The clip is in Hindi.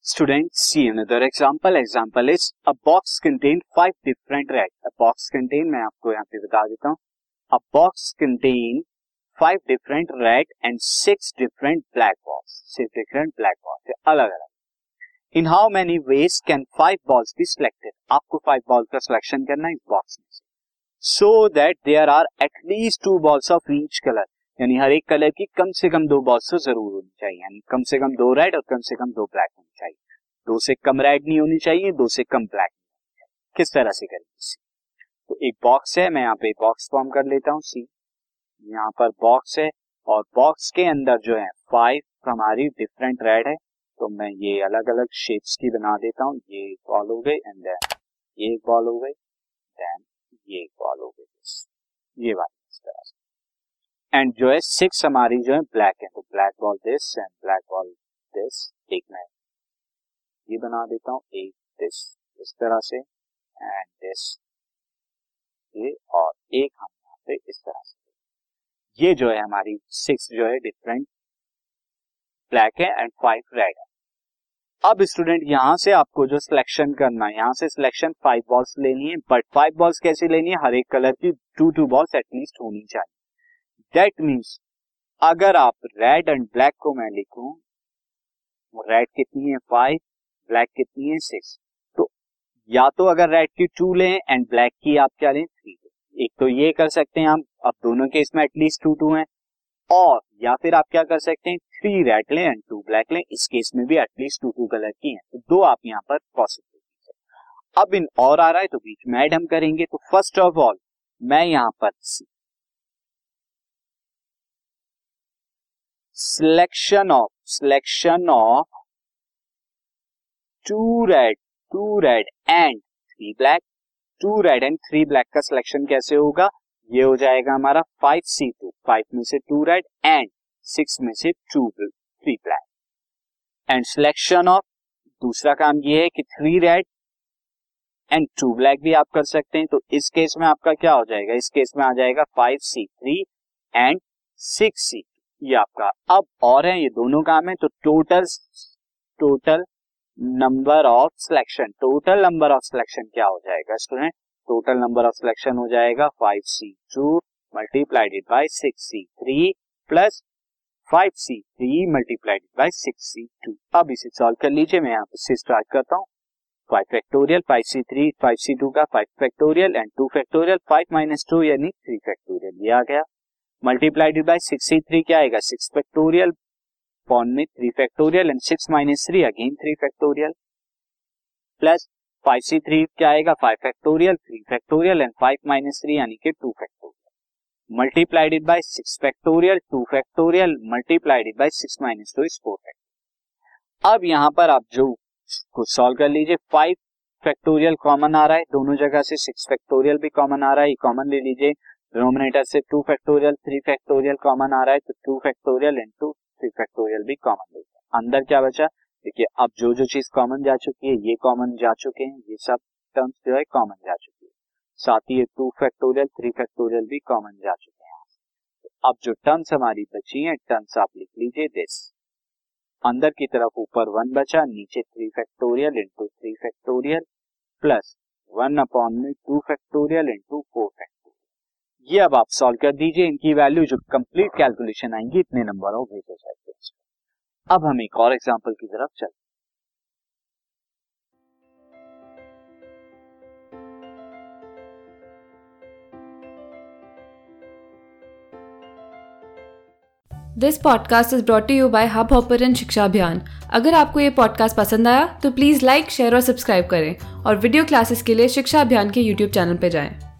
Students, see another example. Example is a box contain five different red. A box contain मैं आपको यहाँ पे बता देता हूँ. A box contain five different red and six different black balls. Six different black balls. अलग अलग. In how many ways can five balls be selected? आपको five balls का selection करना है इस box में से. So that there are at least two balls of each color. यानी हर एक कलर की कम से कम दो बॉल्स तो ज़रूर होनी चाहिए, यानी कम से कम दो रेड और कम से कम दो ब्लैक होनी चाहिए। दो से कम रेड नहीं होनी चाहिए, दो से कम ब्लैक किस तरह से करेंगे तो एक बॉक्स है, मैं यहाँ पे बॉक्स फॉर्म कर लेता हूँ सी यहाँ पर बॉक्स है, और बॉक्स के अंदर जो है फाइव हमारी डिफरेंट रेड है। तो मैं ये अलग अलग शेप्स की बना देता हूँ, ये एक बॉल हो गई एंड देन ये एक बॉल हो गई देन ये एक बॉल हो गई ये बात इस तरह से। एंड जो है सिक्स हमारी जो है ब्लैक है। तो black ball this and black ball this एक मैं। ये बना देता हूँ, एक दिस इस तरह से एंड दिस ये और एक हम यहाँ पे इस तरह से। ये जो है हमारी सिक्स जो है डिफरेंट ब्लैक है एंड फाइव रेड है। अब स्टूडेंट यहाँ से आपको जो सिलेक्शन करना है, यहाँ से सिलेक्शन फाइव बॉल्स लेनी है बट फाइव बॉल्स कैसे लेनी है? हर एक कलर की टू टू बॉल्स एटलीस्ट होनी चाहिए। दैट मीन्स अगर आप रेड एंड ब्लैक को मैं लिखूं रेड कितनी है? फाइव ब्लैक कितनी है? सिक्स तो या तो अगर रेड की टू लें एंड ब्लैक की आप क्या लें? थ्री एक तो ये कर सकते हैं हम अब दोनों के इसमें एटलीस्ट टू टू हैं. और, या फिर आप क्या कर सकते हैं? थ्री रेड लें एंड टू ब्लैक लें. इस केस में भी एटलीस्ट टू टू कलर की हैं. तो दो आप यहाँ पर पॉसिबिलिटी अब इन और आ रहा है तो बीच में ऐड हम करेंगे. तो फ़र्स्ट ऑफ़ ऑल मैं यहाँ पर selection of selection of two red two red and three black two red and three black का सिलेक्शन कैसे होगा? ये हो जाएगा हमारा फाइव सी टू फाइव में से टू रेड एंड सिक्स में से two three black and selection of दूसरा काम ये है कि three red and two black भी आप कर सकते हैं। तो इस केस में आपका क्या हो जाएगा? इस केस में आ जाएगा five C three and six C ये आपका। अब और है ये दोनों काम है तो total total number of selection total number of selection क्या हो जाएगा student total number of selection हो जाएगा five C two multiplied by six C three plus five C three multiplied by six C two अब इसे सॉल्व कर लीजिए, मैं यहाँ से स्टार्ट करता हूँ। Five factorial five C three five C two का five factorial and two factorial five minus two यानी थ्री फैक्टोरियल ये आ गया। मल्टीप्लाइडेड बाय सिक्सटी थ्री क्या आएगा? सिक्स फैक्टोरियल पॉन में three factorial and six minus three again three factorial plus five C three क्या आएगा? Five factorial three factorial and five minus three यानी कि two factorial multiplied by six factorial two factorial multiplied by six minus two is four factorial अब यहाँ पर आप जो को सॉल्व कर लीजिए फाइव फैक्टोरियल कॉमन आ रहा है, दोनों जगह से सिक्स फैक्टोरियल भी कॉमन आ रहा है कॉमन ले लीजिए। डिनोमिनेटर से two factorial three factorial common आ रहा है तो two factorial into three factorial भी कॉमन लेते अंदर क्या बचा? देखिए, अब जो जो चीज़ कॉमन जा चुकी है, ये कॉमन जा चुके हैं, ये सब टर्म्स जो है कॉमन जा चुकी है। साथ ही ये टू फैक्टोरियल थ्री फैक्टोरियल भी कॉमन जा चुके हैं। तो अब जो टर्म्स हमारी बची हैं टर्म्स आप लिख लीजिए दिस अंदर की तरफ़ ऊपर वन बचा, नीचे three factorial into three factorial plus one upon में टू फैक्टोरियल इंटू फोर ये अब आप सॉल्व कर दीजिए। इनकी वैल्यू जो कंप्लीट कैलकुलेशन आएँगी, इतने नंबर ऑफ़ वेजेस अब हम एक और एग्जांपल की तरफ़ चलते this podcast is brought you by Hubhopper Shiksha Abhiyan अगर आपको ये पॉडकास्ट पसंद आया तो प्लीज़ लाइक शेयर और सब्सक्राइब करें। और वीडियो क्लासेस के लिए शिक्षा अभियान के यूट्यूब चैनल पर जाएँ।